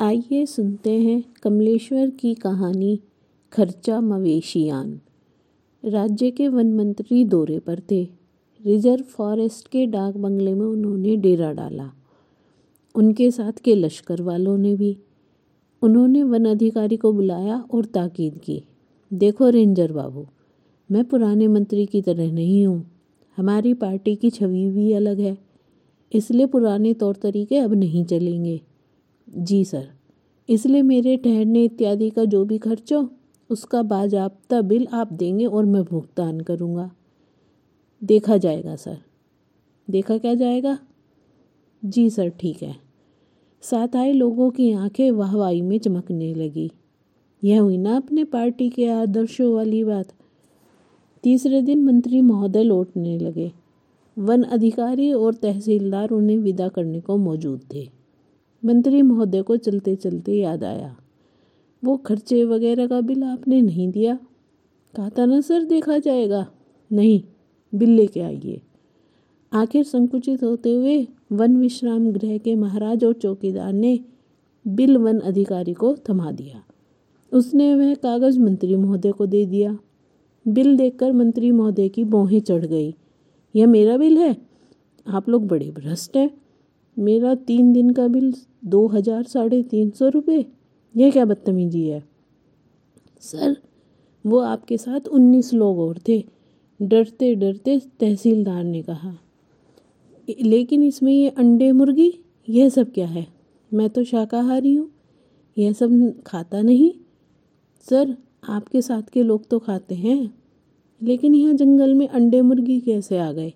आइए सुनते हैं कमलेश्वर की कहानी, खर्चा मवेशियान। राज्य के वन मंत्री दौरे पर थे। रिज़र्व फॉरेस्ट के डाक बंगले में उन्होंने डेरा डाला। उनके साथ के लश्कर वालों ने भी। उन्होंने वन अधिकारी को बुलाया और ताकीद की। देखो रेंजर बाबू, मैं पुराने मंत्री की तरह नहीं हूँ। हमारी पार्टी की छवि भी अलग है, इसलिए पुराने तौर तरीके अब नहीं चलेंगे। जी सर। इसलिए मेरे ठहरने इत्यादि का जो भी खर्च हो, उसका बाजाबता बिल आप देंगे और मैं भुगतान करूँगा। देखा जाएगा सर। देखा क्या जाएगा? जी सर, ठीक है। साथ आए लोगों की आँखें वाहवाही में चमकने लगी। यह हुई ना अपने पार्टी के आदर्शों वाली बात? तीसरे दिन मंत्री महोदय लौटने लगे। वन अधिकारी और तहसीलदार उन्हें विदा करने को मौजूद थे। मंत्री महोदय को चलते चलते याद आया। वो खर्चे वगैरह का बिल आपने नहीं दिया। कहा था ना सर, देखा जाएगा। नहीं, बिल लेके आइए। आखिर संकुचित होते हुए वन विश्राम गृह के महाराज और चौकीदार ने बिल वन अधिकारी को थमा दिया। उसने वह कागज़ मंत्री महोदय को दे दिया। बिल देखकर मंत्री महोदय की बौहें चढ़ गई। यह मेरा बिल है? आप लोग बड़े भ्रष्ट हैं। मेरा तीन दिन का बिल दो हज़ार साढ़े तीन सौ रुपये। यह क्या बदतमीजी है? सर, वो आपके साथ उन्नीस लोग और थे। डरते डरते तहसीलदार ने कहा लेकिन इसमें ये अंडे मुर्गी, यह सब क्या है? मैं तो शाकाहारी हूँ, यह सब खाता नहीं। सर, आपके साथ के लोग तो खाते हैं, लेकिन यहाँ जंगल में अंडे मुर्गी कैसे आ गए?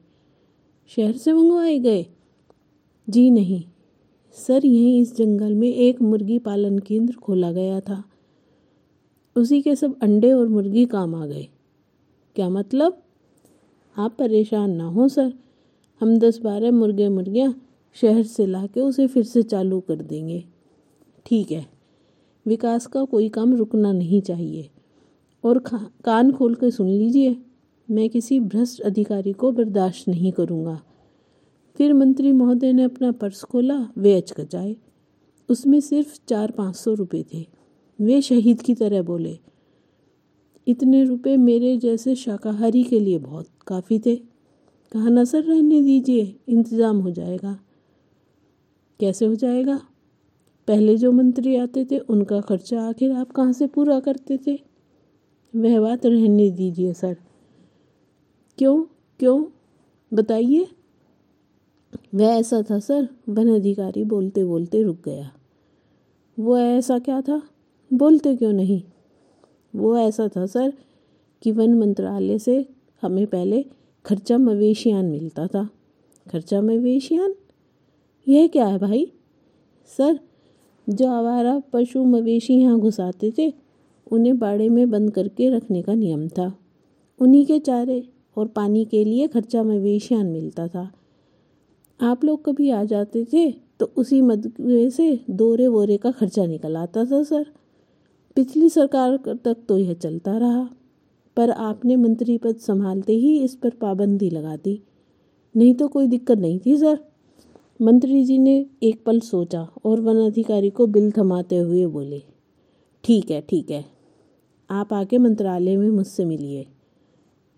शहर से मंगवाए गए जी नहीं। सर, यहीं इस जंगल में एक मुर्गी पालन केंद्र खोला गया था। उसी के सब अंडे और मुर्गी काम आ गए। क्या मतलब? आप परेशान ना हो, सर। हम दस बारह मुर्गे मुर्गियाँ शहर से ला के उसे फिर से चालू कर देंगे। ठीक है, विकास का कोई काम रुकना नहीं चाहिए। और कान खोल कर सुन लीजिए, मैं किसी भ्रष्ट अधिकारी को बर्दाश्त नहीं करूँगा। फिर मंत्री महोदय ने अपना पर्स खोला वे अचकचाए उसमें सिर्फ़ चार पाँच सौ रुपये थे। वे शहीद की तरह बोले, इतने रुपए मेरे जैसे शाकाहारी के लिए बहुत काफ़ी थे। कहा न सर रहने दीजिए, इंतज़ाम हो जाएगा। कैसे हो जाएगा? पहले जो मंत्री आते थे, उनका खर्चा आखिर आप कहाँ से पूरा करते थे? वह बात रहने दीजिए, सर। क्यों? क्यों? बताइए। वह ऐसा था सर, वन अधिकारी बोलते बोलते रुक गया। वो ऐसा क्या था? बोलते क्यों नहीं? वो ऐसा था सर कि वन मंत्रालय से हमें पहले खर्चा मवेशियान मिलता था। खर्चा मवेशियान? यह क्या है भाई? सर, जो आवारा पशु मवेशी यहाँ घुसाते थे, उन्हें बाड़े में बंद करके रखने का नियम था। उन्हीं के चारे और पानी के लिए खर्चा मवेशियान मिलता था। आप लोग कभी आ जाते थे तो उसी मदवे से दोरे वोरे का खर्चा निकल आता था, सर। पिछली सरकार तक तो यह चलता रहा, पर आपने मंत्री पद संभालते ही इस पर पाबंदी लगा दी। नहीं तो कोई दिक्कत नहीं थी, सर। मंत्री जी ने एक पल सोचा और वन अधिकारी को बिल थमाते हुए बोले, ठीक है ठीक है, आप आके मंत्रालय में मुझसे मिलिए।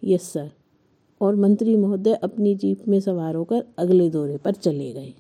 Yes, sir. और मंत्री महोदय अपनी जीप में सवार होकर अगले दौरे पर चले गए।